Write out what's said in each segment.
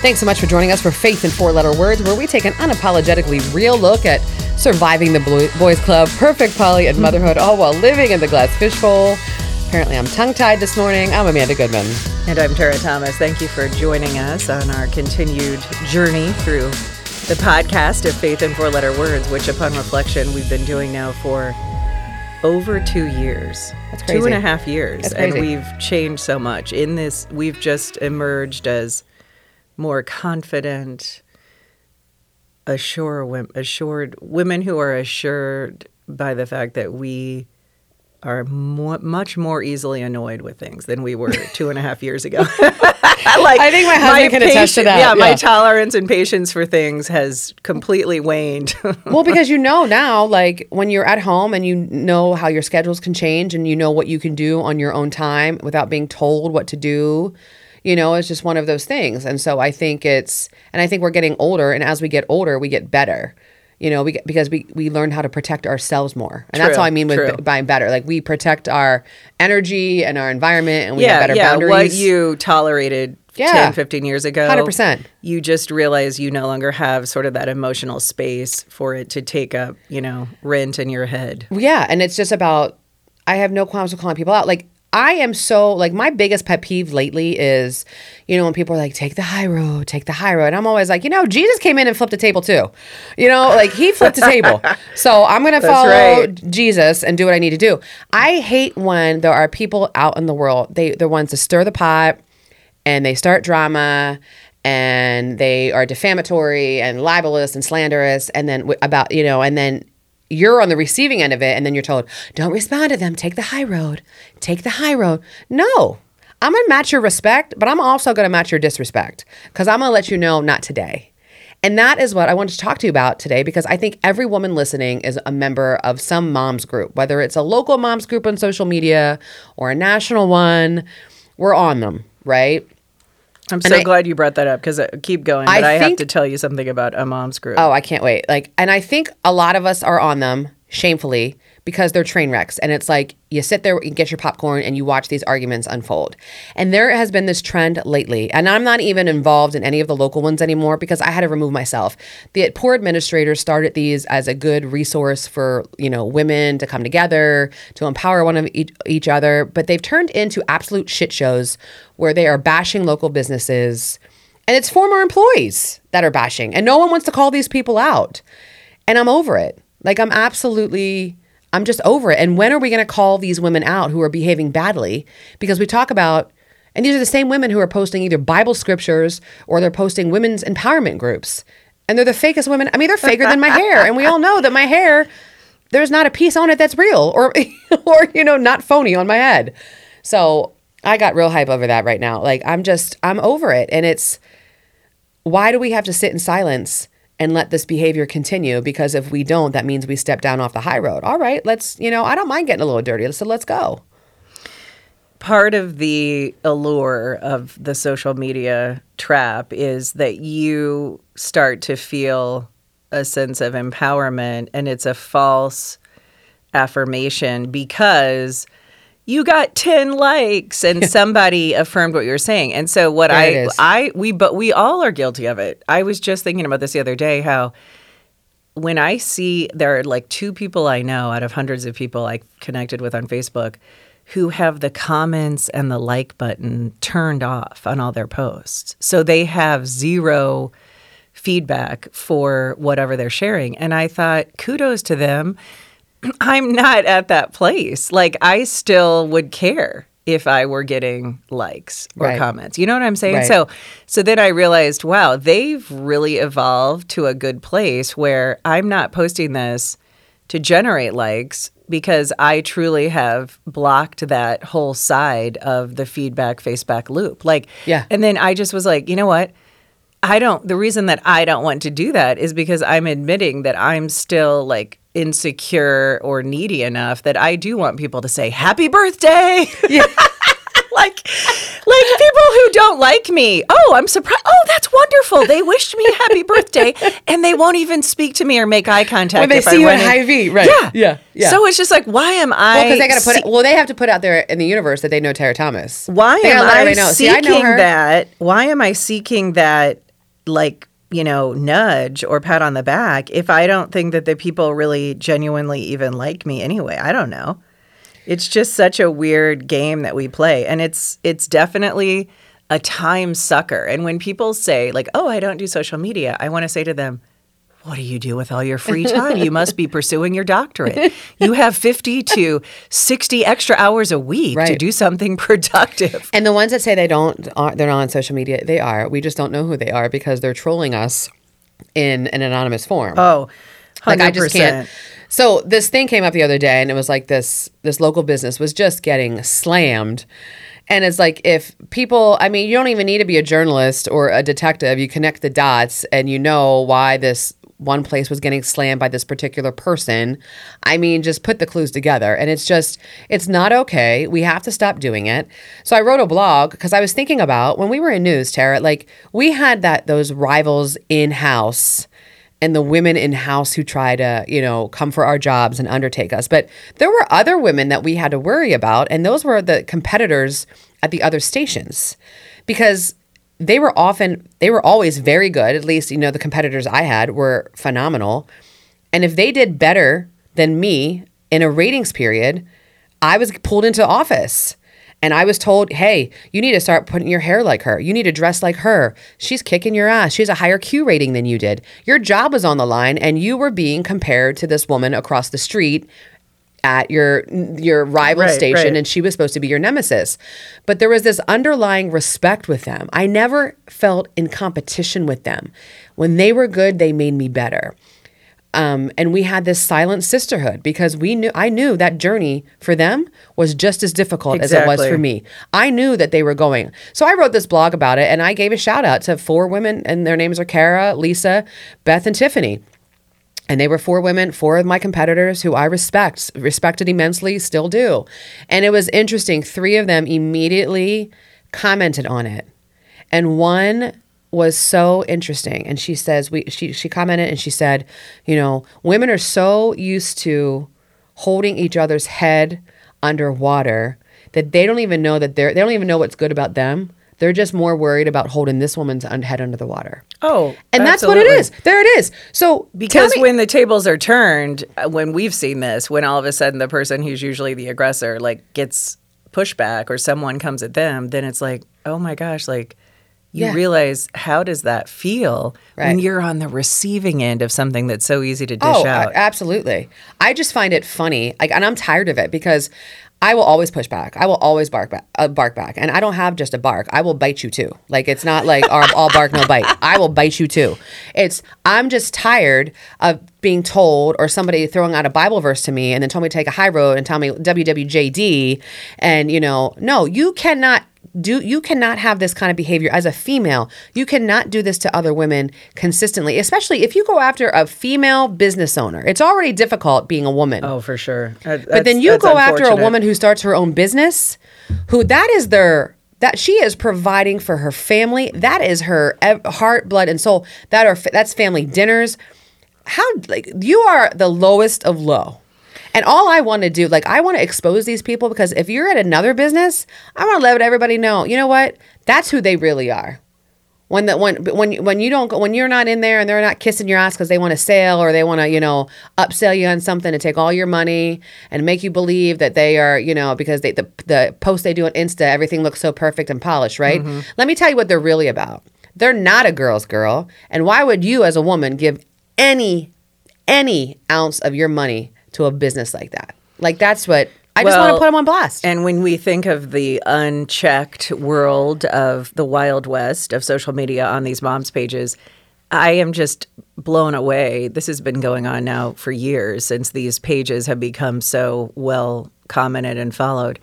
Thanks so much for joining us for Faith in Four Letter Words, where we take an unapologetically real look at surviving the boys' club, perfect poly, and motherhood, all while living in the glass fishbowl. Apparently, I'm tongue tied this morning. I'm Amanda Goodman. And I'm Tara Thomas. Thank you for joining us on our continued journey through the podcast of Faith in Four Letter Words, which, upon reflection, we've been doing now for over two years. That's crazy. a half years. That's And we've changed so much. In this, we've just emerged as more confident, assured, assured women who are assured by the fact that we are more, much more easily annoyed with things than we were two and a half years ago. like, I think my husband can attest to that, Yeah, my tolerance and patience for things has completely waned. well, because you know now, like when you're at home and you know how your schedules can change and you know what you can do on your own time without being told what to do, you know, it's just one of those things. And so I think it's, and I think we're getting older. And as we get older, we get better. You know, we get, because we we learn how to protect ourselves more, and that's True, all I mean with true. b- buying better. Like we protect our energy and our environment, and we have better yeah. boundaries. What you tolerated Yeah. 10, 15 years ago, 100%. You just realize you no longer have sort of that emotional space for it to take up, you know, rent in your head. Yeah, and it's just about I have no qualms with calling people out. Like I am so like my biggest pet peeve lately is, you know, when people are like, take the high road, take the high road. And I'm always like, you know, Jesus came in and flipped a table too. You know, like he flipped a table. So I'm gonna follow right. Jesus and do what I need to do. I hate when there are people out in the world, they they're ones to stir the pot and they start drama and they are defamatory and libelous and slanderous and then w- about you know and then you're on the receiving end of it and then you're told don't respond to them. Take the high road. Take the high road. No. I'm gonna match your respect but i'm also gonna match your disrespect because i'm gonna let you know not today. And that is what I wanted to talk to you about today because I think every woman listening is a member of some moms group, whether it's a local moms group on social media or a national one. We're on them, right? I'm so I- glad you brought that up because uh, keep going. I But I, have think- to tell you something about a mom's group. Oh, I can't wait. Like, and I think a lot of us are on them shamefully because they're train wrecks. And it's like you sit there and get your popcorn and you watch these arguments unfold. And there has been this trend lately, and I'm not even involved in any of the local ones anymore because I had to remove myself. The poor administrators started these as a good resource for you know women to come together to empower one of each, each other, but they've turned into absolute shit shows where they are bashing local businesses. And it's former employees that are bashing, and no one wants to call these people out. And I'm over it. Like, I'm absolutely, I'm just over it. And when are we going to call these women out who are behaving badly? Because we talk about, and these are the same women who are posting either Bible scriptures or they're posting women's empowerment groups. And they're the fakest women. I mean, they're faker than my hair. And we all know that my hair, there's not a piece on it that's real or, or, you know, not phony on my head. So I got real hype over that right now. Like, I'm just, I'm over it. And it's, why do we have to sit in silence and let this behavior continue? Because if we don't, that means we step down off the high road. All right, let's, you know, I don't mind getting a little dirty. So let's go. part of the allure of the social media trap is that you start to feel a sense of empowerment and it's a false affirmation because you got 10 likes and somebody affirmed what you were saying. And so what There I. I we but we all are guilty of it. I was just thinking about this the other day how when I see there are like two people I know out of hundreds of people I connected with on Facebook who have the comments and the like button turned off on all their posts. So they have zero feedback for whatever they're sharing. And I thought, kudos to them. I'm not at that place. Like, I still would care if I were getting likes or Right. comments. You know what I'm saying? Right. So, so then I realized, wow, they've really evolved to a good place where I'm not posting this to generate likes because I truly have blocked that whole side of the feedback faceback loop. Like, Yeah. And then I just was like, you know what? I don't, the reason that I don't want to do that is because I'm admitting that I'm still like insecure or needy enough that I do want people to say, happy birthday. Yeah. like like people who don't like me. Oh, I'm surprised. Oh, that's wonderful. They wished me happy birthday and they won't even speak to me or make eye contact when they if see I you at in- Hy-Vee, right? Yeah. yeah, yeah. So it's just like why am I well, because they got to put see- it. Well, they have to put out there in the universe that they know Tara Thomas. why They am I know. See, I seeking know that? Why am I seeking that like you know nudge or pat on the back if I don't think that the people really genuinely even like me anyway. I don't know. It's just such a weird game that we play, and it's it's definitely a time sucker. And when people say like, "Oh, I don't do social media," I want to say to them, what do you do with all your free time? you must be pursuing your doctorate. You have 50 to 60 extra hours a week to do something productive. And the ones that say they don't, are, they're not on social media, they are. We just don't know who they are because they're trolling us in an anonymous form. Oh, 100%. like I just can't. So this thing came up the other day, and it was like this this local business was just getting slammed. And it's like if people, I mean, you don't even need to be a journalist or a detective. You connect the dots, and you know why this one place was getting slammed by this particular person. I mean, just put the clues together, and it's just it's not okay. We have to stop doing it. So I wrote a blog because I was thinking about when we were in news, Tara. Like we had that those rivals in house and the women in house who try to, you know, come for our jobs and undertake us. But there were other women that we had to worry about, and those were the competitors at the other stations because they were often, they were always very good. At least, you know, the competitors I had were phenomenal. And if they did better than me in a ratings period, I was pulled into office. And I was told, hey, you need to start putting your hair like her. You need to dress like her. She's kicking your ass. She has a higher Q rating than you did. Your job was on the line, and you were being compared to this woman across the street at your your rival Right, station right. and she was supposed to be your nemesis but there was this underlying respect with them i never felt in competition with them when they were good they made me better um, and we had this silent sisterhood because we knew I knew that journey for them was just as difficult as it was for me. I knew that they were going. So I wrote this blog about it and I gave a shout out to four women and their names are Kara, Lisa, Beth, and Tiffany. And they were four women, four of my competitors who I respect, respected immensely, still do. And it was interesting. Three of them immediately commented on it. And one was so interesting. And she says, we she she commented and she said, you know, women are so used to holding each other's head underwater that they don't even know that they're they don't even know what's good about them. They're just more worried about holding this woman's head under the water. Oh, And that's what it is. There it is. So Because me- when the tables are turned, uh, when we've seen this, when all of a sudden the person who's usually the aggressor like gets pushback or someone comes at them, then it's like, oh my gosh, like you Yeah. realize how does that feel when you're on the receiving end of something that's so easy to dish Oh, out? absolutely. I just find it funny, like, and I'm tired of it because I will always push back. I will always bark back, uh, bark back, and I don't have just a bark. I will bite you too. Like it's not like all, all bark no bite. I will bite you too. It's I'm just tired of being told or somebody throwing out a Bible verse to me and then told me to take a high road and tell me WWJD, and you know, no, you cannot do you cannot have this kind of behavior as a female. You cannot do this to other women consistently especially if you go after a female business owner. It's already difficult being a woman. Oh, for sure. but then you go after a woman who starts her own business who that is their that she is providing for her family. That is her ev- heart blood and soul. That are that's family dinners. How like you are the lowest of low and all I want to do, like, I want to expose these people because if you're at another business, I want to let everybody know. You know what? That's who they really are. When the when when when you don't go, when you're not in there and they're not kissing your ass because they want to sell or they want to you know upsell you on something to take all your money and make you believe that they are you know because they the the post they do on Insta everything looks so perfect and polished right. Mm-hmm. Let me tell you what they're really about. They're not a girl's girl, and why would you as a woman give any any ounce of your money to a business like that? Like that's what I just want to put them on blast. And when we think of the unchecked world of the Wild West of social media on these moms pages, I am just blown away. This has been going on now for years since these pages have become so well commented and followed.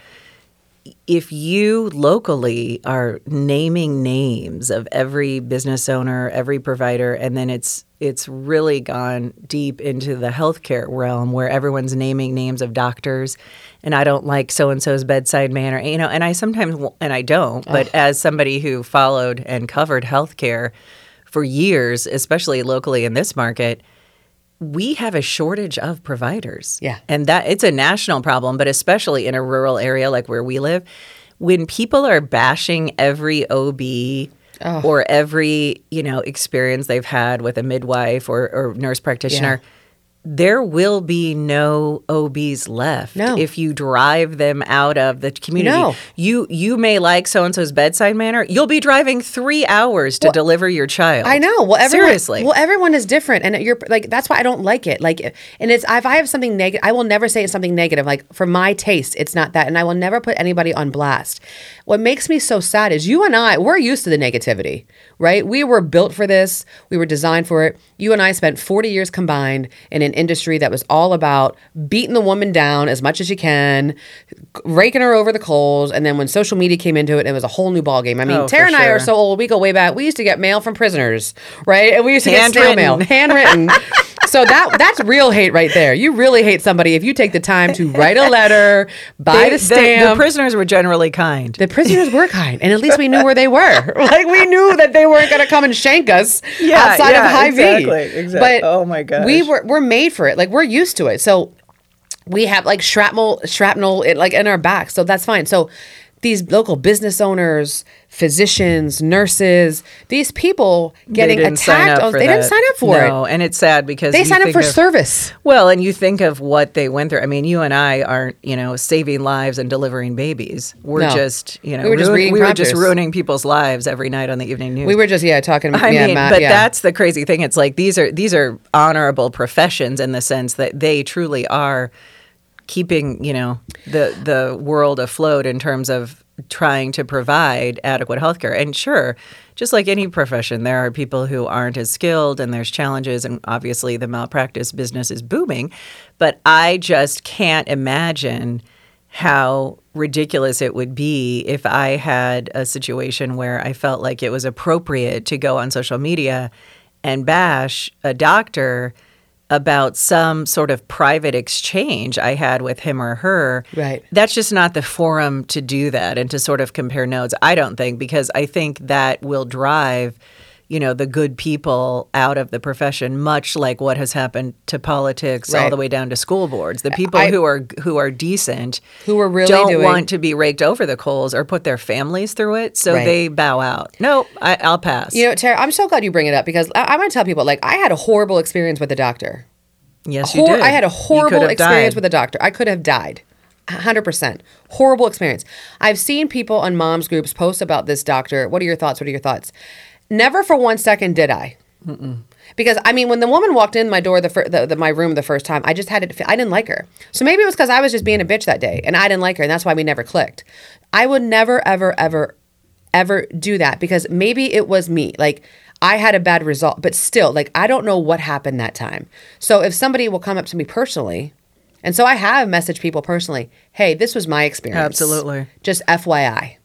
If you locally are naming names of every business owner, every provider, and then it's it's really gone deep into the healthcare realm where everyone's naming names of doctors, and I don't like so and so's bedside manner, you know, and I sometimes and I don't, but as somebody who followed and covered healthcare for years, especially locally in this market, we have a shortage of providers. Yeah. And that it's a national problem, but especially in a rural area like where we live, when people are bashing every OB or every you know experience they've had with a midwife or, or nurse practitioner there will be no OBs left No. if you drive them out of the community. No. You you may like so and so's bedside manner. You'll be driving three hours to deliver your child. I know. Well, everyone, seriously. Well, everyone is different, and you're like that's why I don't like it. Like, and it's if I have something negative, I will never say it's something negative. Like for my taste, it's not that, and I will never put anybody on blast. What makes me so sad is you and I we're used to the negativity, right? We were built for this. We were designed for it. You and I spent 40 years combined in an industry that was all about beating the woman down as much as you can, raking her over the coals, and then when social media came into it, it was a whole new ballgame. I mean, Oh, Tara and I are so old. We go way back. We used to get mail from prisoners, right? And we used to get snail mail, Handwritten. so that that's real hate right there. You really hate somebody if you take the time to write a letter, buy They- the the, stamp. the prisoners were generally kind. The prisoners were kind, and at least we knew where they were. Like we knew that they weren't going to come and shank us Yeah, outside yeah, of High exactly, V. exactly. But Oh my god, we were we're made for it. Like we're used to it. So we have like shrapnel, shrapnel, it, like in our back So that's fine. So these local business owners, physicians, nurses, these people getting they didn't sign attacked. for they didn't sign up for no, it. No, and it's sad because They signed up for of- service. Well, and you think of what they went through. I mean, you and I aren't, you know, saving lives and delivering babies. We're No. just, you know, We were just ruin- we were just ruining people's lives every night on the evening news. We were just yeah talking. I yeah, mean, Matt, but yeah. that's the crazy thing. It's like these are these are honorable professions in the sense that they truly are keeping, you know, the the world afloat in terms of trying to provide adequate health care. And sure, just like any profession, there are people who aren't as skilled and there's challenges and obviously the malpractice business is booming, but I just can't imagine how ridiculous it would be if I had a situation where I felt like it was appropriate to go on social media and bash a doctor about some sort of private exchange I had with him or her. Right. That's just not the forum to do that and to sort of compare notes. I don't think because I think that will drive you know the good people out of the profession much like what has happened to politics all the way down to school boards the people I- who are who are decent Who are really don't doing- want to be raked over the coals or put their families through it so Right. they bow out no I, i'll pass You know, Tara, I'm so glad you bring it up because I, I'm going to tell people like I had a horrible experience with the doctor. yes you did I had a horrible experience died. with a doctor. I could have died. 100%. Horrible experience. I've seen people on moms groups post about this doctor. What are your thoughts? What are your thoughts? Never for one second did I. Because I mean, when the woman walked in my door, the, fir- the, the my room the first time, I just had to. I didn't like her. So maybe it was because I was just being a bitch that day, and I didn't like her, and that's why we never clicked. I would never, ever, ever, ever do that because maybe it was me. Like I had a bad result, but still, like I don't know what happened that time. So if somebody will come up to me personally, and so I have messaged people personally, hey, this was my experience. Absolutely. Just FYI.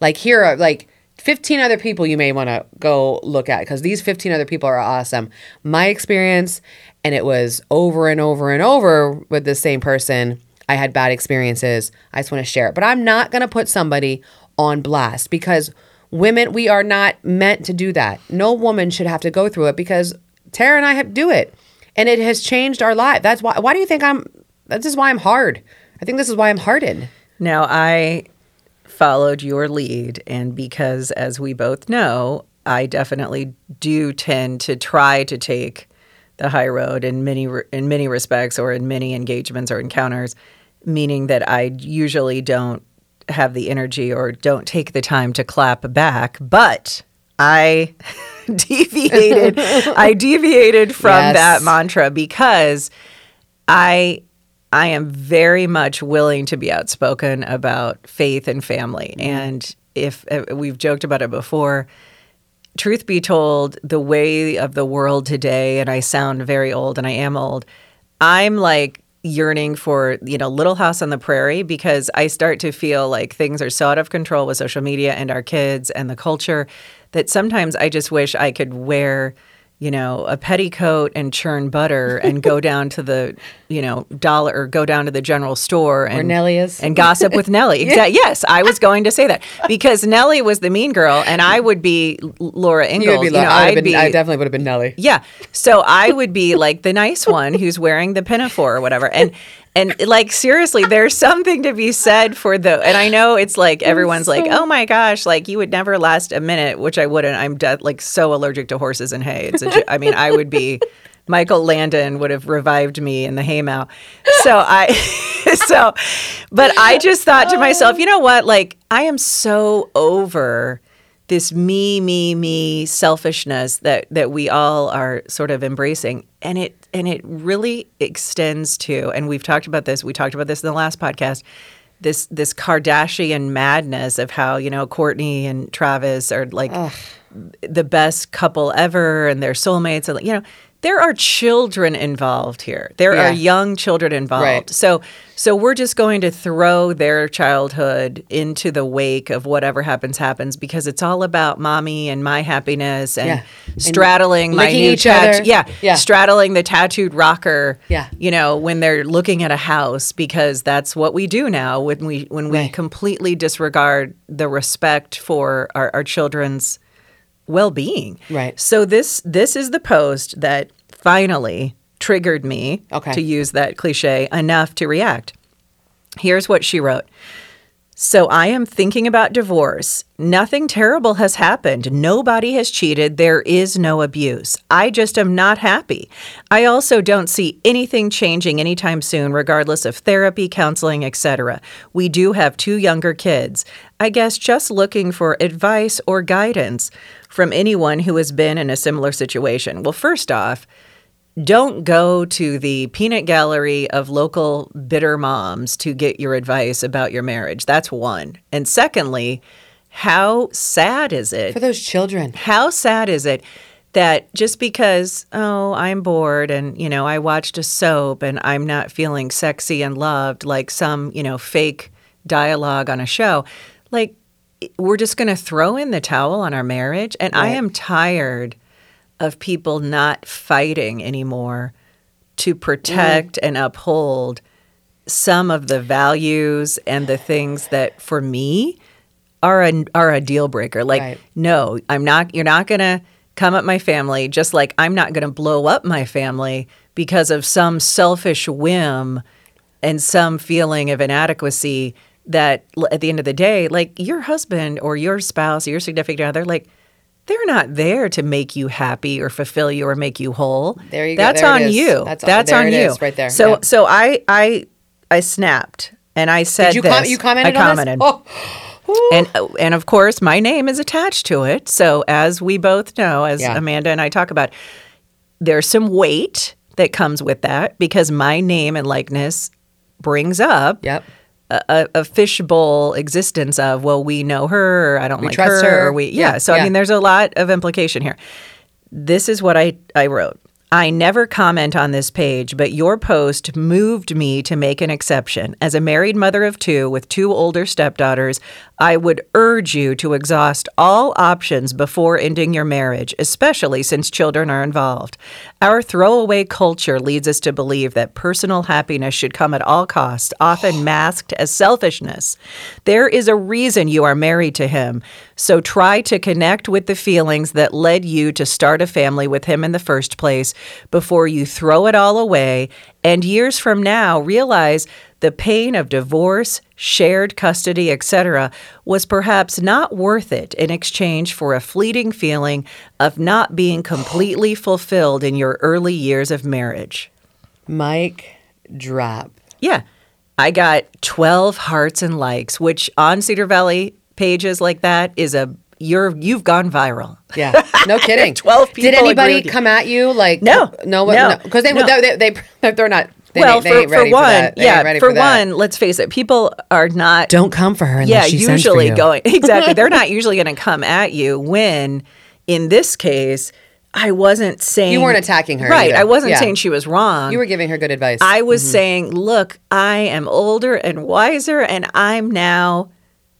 Like here are like 15 other people you may want to go look at because these 15 other people are awesome. My experience, and it was over and over and over with the same person. I had bad experiences. I just want to share it. But I'm not going to put somebody on blast because women, we are not meant to do that. No woman should have to go through it because Tara and I have do it. And it has changed our life. That's why why do you think I'm this is why I'm hard. I think this is why I'm hardened. Now, I followed your lead, and because, as we both know, I definitely do tend to try to take the high road in many in many respects, or in many engagements or encounters, meaning that I usually don't have the energy or don't take the time to clap back, but. I deviated. I deviated from Yes. that mantra because I I am very much willing to be outspoken about faith and family. And if uh, we've joked about it before, truth be told, the way of the world today, and I sound very old and I am old, I'm like yearning for, you know, Little House on the Prairie because I start to feel like things are so out of control with social media and our kids and the culture that sometimes I just wish I could wear you know, a petticoat and churn butter and go down to the, you know, dollar or go down to the general store and and gossip with Nellie. Exactly. Yes, I was going to say that because Nellie was the mean girl and I would be Laura Ingalls. Be, you know, I, would been, be I definitely would have been Nellie. yeah. So I would be like the nice one who's wearing the pinafore or whatever. And And like seriously, there's something to be said for the. And I know it's like everyone's like, oh my gosh, like you would never last a minute, which I wouldn't. I'm de- like so allergic to horses and hay. It's a. I mean, I would be. Michael Landon would have revived me in the haymow. So I, so, but I just thought to myself, oh. you know what? Like I am so over this me, me, me selfishness that that we all are sort of embracing, and it and it really extends to. And we've talked about this. We talked about this in the last podcast. This this Kardashian madness of how you know Kourtney and Travis are like the best couple ever, and they're soulmates, and you know there are children involved here. There Yeah. are young children involved. Right. So so we're just going to throw their childhood into the wake of whatever happens happens because it's all about mommy and my happiness and Yeah. And straddling my licking new tat-. Yeah, Yeah. straddling the tattooed rocker. Yeah. You know, when they're looking at a house because that's what we do now when we when we Right. completely disregard the respect for our, our children's well-being. Right. So this this is the post that finally triggered me Okay. to use that cliche enough to react. Here's what she wrote. So I am thinking about divorce. Nothing terrible has happened. Nobody has cheated. There is no abuse. I just am not happy. I also don't see anything changing anytime soon regardless of therapy, counseling, etc. We do have two younger kids. I guess just looking for advice or guidance from anyone who has been in a similar situation. Well, first off, don't go to the peanut gallery of local bitter moms to get your advice about your marriage. That's one. And secondly, how sad is it? For those children. How sad is it that just because, oh, I'm bored and, you know, I watched a soap and I'm not feeling sexy and loved like some, you know, fake dialogue on a show, like we're just going to throw in the towel on our marriage? And I am tired of people not fighting anymore to protect mm. and uphold some of the values and the things that for me are a are a deal breaker. Like Right. no, I'm not you're not going to come at my family just like I'm not going to blow up my family because of some selfish whim and some feeling of inadequacy that at the end of the day like your husband or your spouse or your significant other like they're not there to make you happy or fulfill you or make you whole. There you go. That's There on you. That's- That's, on you. right there. So Yeah. so I I I snapped and I said Did you, this. com- you commented I on this? Oh. And and of course my name is attached to it. So as we both know, as Yeah. Amanda and I talk about, there's some weight that comes with that because my name and likeness brings up Yep. A, a, fishbowl existence of well we know her or I don't We like trust her, her. or we yeah. Yeah, So I mean there's a lot of implication here. This is what I I wrote. I never comment on this page, but your post moved me to make an exception. As a married mother of two with two older stepdaughters, I would urge you to exhaust all options before ending your marriage, especially since children are involved. Our throwaway culture leads us to believe that personal happiness should come at all costs, often masked as selfishness. There is a reason you are married to him, so try to connect with the feelings that led you to start a family with him in the first place before you throw it all away and years from now realize the pain of divorce, shared custody, etc., was perhaps not worth it in exchange for a fleeting feeling of not being completely fulfilled in your early years of marriage. Mike drop. Yeah. I got 12 hearts and likes, which on Cedar Valley pages like that is a you're you've gone viral. Yeah, no kidding. 12 people Did anybody come at you like No, no, no, because they, no. they they they they're not. They, well, for, for one, ain't yeah, for, that. one, let's face it, people are not don't come for her. Unless yeah, for usually going exactly. They're not usually going to come at you when, in this case, I wasn't saying You weren't attacking her Right, either. I wasn't Yeah. saying she was wrong. You were giving her good advice. I was mm-hmm. saying, look, I am older and wiser, and I'm now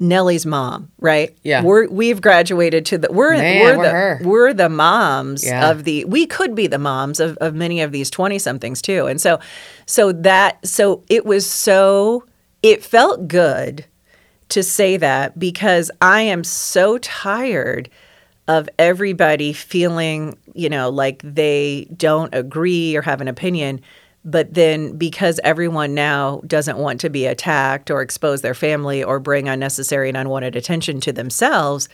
Nellie's mom. Right? Yeah. we're we've graduated to the we're Man, we're, we're the her. we're the moms Yeah. of the we could be the moms of, of many of these 20 somethings too and so so that so it was so it felt good to say that because I am so tired of everybody feeling, you know, like they don't agree or have an opinion But then, because everyone now doesn't want to be attacked or expose their family or bring unnecessary and unwanted attention to themselves,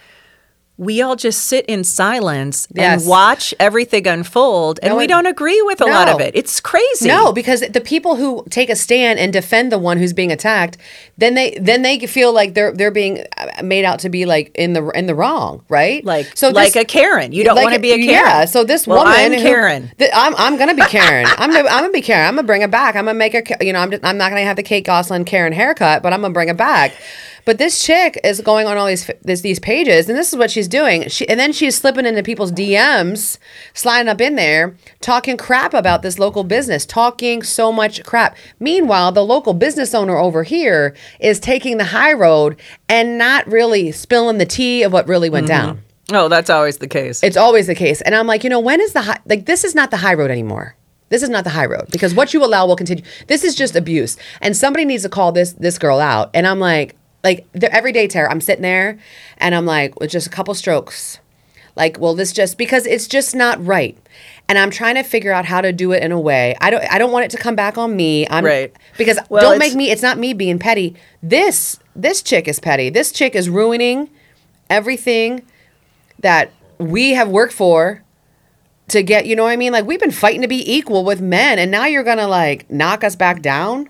we all just sit in silence Yes. and watch everything unfold. And No, we don't agree with a lot of it. It's crazy. No, because the people who take a stand and defend the one who's being attacked, then they then they feel like they're they're being uh, made out to be like in the in the wrong, right? Like, so like this- a Karen. You don't like want to be a Karen. Yeah. So this Well, woman, I'm who- Karen. th- I'm I'm gonna be Karen. I'm gonna, I'm gonna be Karen. I'm gonna bring it back. I'm gonna make her. You know, I'm just, I'm not gonna have the Kate Gosselin Karen haircut, but I'm gonna bring it back. But this chick is going on all these this, these pages, and this is what she's doing. She and then she's slipping into people's DMs, sliding up in there, talking crap about this local business, talking so much crap. Meanwhile, the local business owner over here is taking the high road and not really spilling the tea of what really went down. Mm-hmm. Oh, that's always the case. It's always the case. And I'm like, you know, when is the high, like, this is not the high road anymore. This is not the high road because what you allow will continue. This is just abuse. And somebody needs to call this, this girl out. And I'm like, like the everyday terror. I'm sitting there and I'm like, with just a couple strokes. Like, well, this just because it's just not right. And I'm trying to figure out how to do it in a way. I don't I don't want it to come back on me. I'm Right. because Well, don't make me it's not me being petty. This this chick is petty. This chick is ruining everything that we have worked for to get, you know what I mean? Like we've been fighting to be equal with men and now you're going to like knock us back down?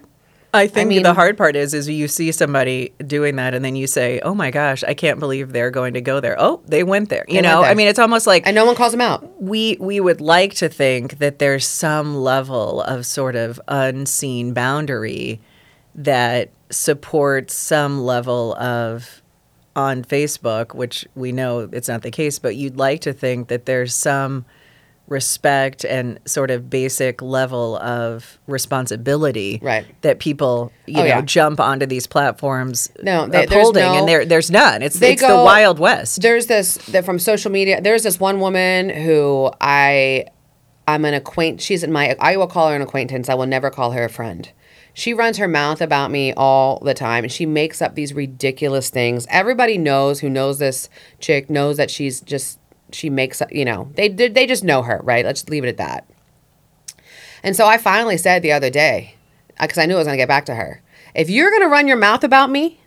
I think mean- the hard part is is you see somebody doing that and then you say, "Oh my gosh, I can't believe they're going to go there." Oh, they went there. You know, there. I mean, it's almost like And no one calls them out. we we would like to think that there's some level of sort of unseen boundary that supports some level of on Facebook, which we know it's not the case, but you'd like to think that there's some respect and sort of basic level of responsibility Right. that people you Oh, know yeah. jump onto these platforms No, they- upholding no- and there there's none it's, it's the wild west There's this that from social media. There's this one woman who I I'm an acquaint. She's in my I will call her an acquaintance. I will never call her a friend. She runs her mouth about me all the time and she makes up these ridiculous things. Everybody knows who knows this chick knows that she's just she makes you know. They did they just know her, right? Let's leave it at that. And so I finally said the other day, uh, because I knew I was going to get back to her, if you're going to run your mouth about me,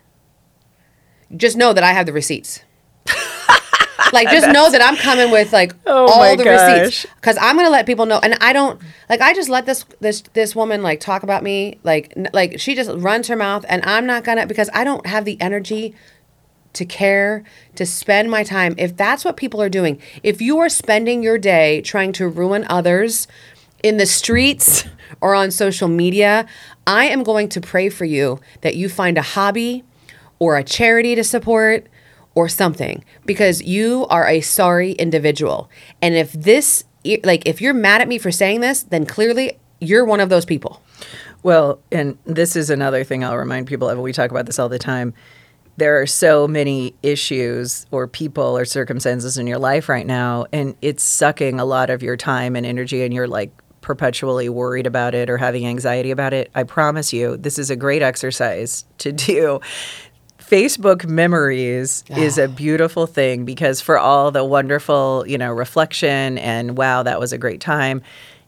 just know that I have the receipts. like, just know that I'm coming with like Oh all the gosh. receipts because I'm going to let people know. And I don't like I just let this this this woman like talk about me like n- like she just runs her mouth, and I'm not gonna because I don't have the energy to care, to spend my time. If that's what people are doing, if you are spending your day trying to ruin others in the streets or on social media, I am going to pray for you that you find a hobby or a charity to support or something because you are a sorry individual. And if this like if you're mad at me for saying this, then clearly you're one of those people. Well, and this is another thing I'll remind people of. We talk about this all the time. There are so many issues or people or circumstances in your life right now, and it's sucking a lot of your time and energy, and you're like perpetually worried about it or having anxiety about it. I promise you, this is a great exercise to do. Facebook memories is a ah. beautiful thing because for all the wonderful, you know, reflection and wow, that was a great time.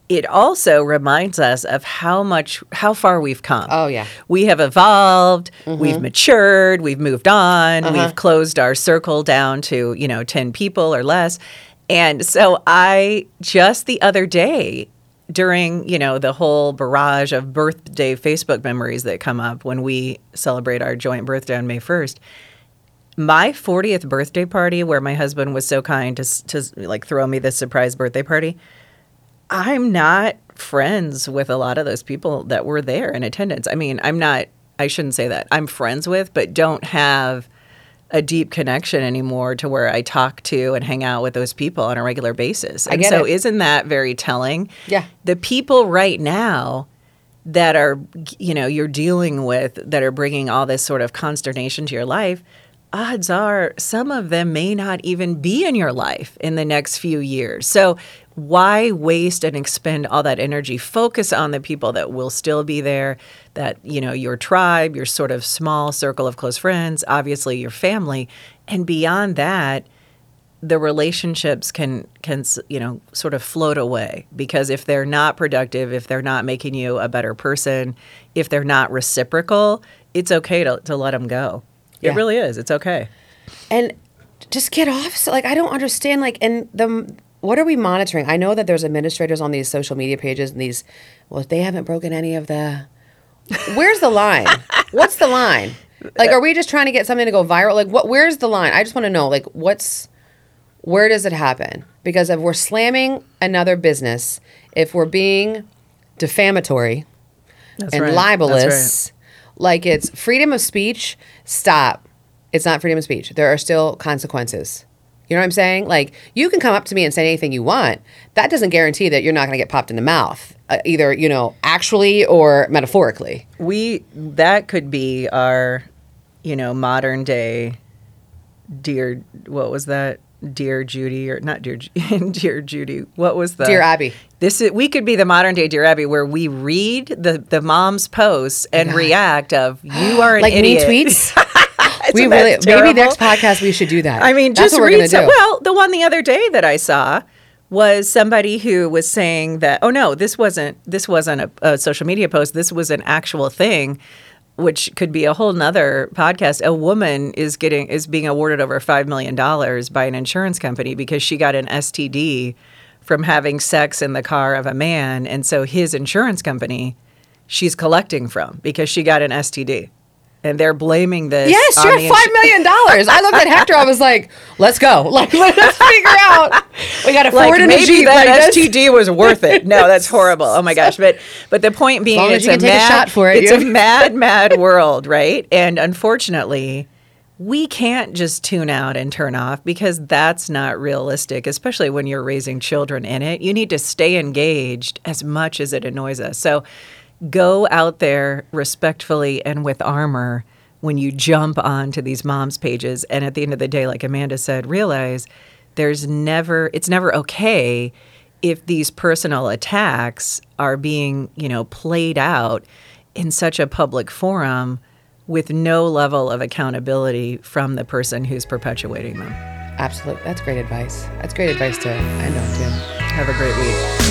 It also reminds us of how much, how far we've come. Oh, yeah. We have evolved, mm-hmm. we've matured, we've moved on, uh-huh. we've closed our circle down to, you know, 10 people or less. And so I just the other day during, you know, the whole barrage of birthday Facebook memories that come up when we celebrate our joint birthday on May 1st, my 40th birthday party where my husband was so kind to to like throw me this surprise birthday party, I'm not friends with a lot of those people that were there in attendance. I mean, I'm not, I shouldn't say that. I'm friends with, but don't have a deep connection anymore to where I talk to and hang out with those people on a regular basis. And so, it. isn't that very telling? Yeah. The people right now that are, you know, you're dealing with that are bringing all this sort of consternation to your life, odds are some of them may not even be in your life in the next few years. So why waste and expend all that energy? Focus on the people that will still be there, that, you know, your tribe, your sort of small circle of close friends, obviously your family. And beyond that, the relationships can can you know sort of float away because if they're not productive, if they're not making you a better person, if they're not reciprocal, it's okay to, to let them go. It really is. It's okay. and just get off so like i don't understand like and the what are we monitoring i know that there's administrators on these social media pages and these well they haven't broken any of the where's the line what's the line like are we just trying to get something to go viral like what where's the line i just want to know like what's where does it happen because if we're slamming another business if we're being defamatory That's and right. libelous, like it's freedom of speech, stop. It's not freedom of speech. There are still consequences. You know what I'm saying? Like you can come up to me and say anything you want. That doesn't guarantee that you're not going to get popped in the mouth, uh, either you know actually or metaphorically. we that could be our you know modern day dear what was that dear judy or not dear dear judy what was the Dear Abby. this is we could be the modern day dear abby where we read the the mom's posts and react of you are an Like me tweets. we really maybe next podcast we should do that. I mean, That's just read some, do. Well, the one the other day that I saw was somebody who was saying that, oh no, this wasn't this wasn't a, a social media post. This was an actual thing, which could be a whole nother podcast. A woman is getting is being awarded over five million dollars by an insurance company because she got an STD from having sex in the car of a man, and so his insurance company she's collecting from because she got an STD. And they're blaming this. Yes, you're five million dollars. I looked at Hector. I was like, "Let's go! Like, let's figure out. We got to like forward in a maybe jeep. that like. STD was worth it. No, that's horrible. Oh my gosh! But but the point being, it's a a mad, for it, It's a mad, mad world, right? And unfortunately, we can't just tune out and turn off because that's not realistic, especially when you're raising children in it. You need to stay engaged as much as it annoys us. So go out there respectfully and with armor when you jump onto these moms pages and at the end of the day like amanda said realize there's never it's never okay if these personal attacks are being you know played out in such a public forum with no level of accountability from the person who's perpetuating them Absolutely, that's great advice. That's great advice to end on, Tim. have a great week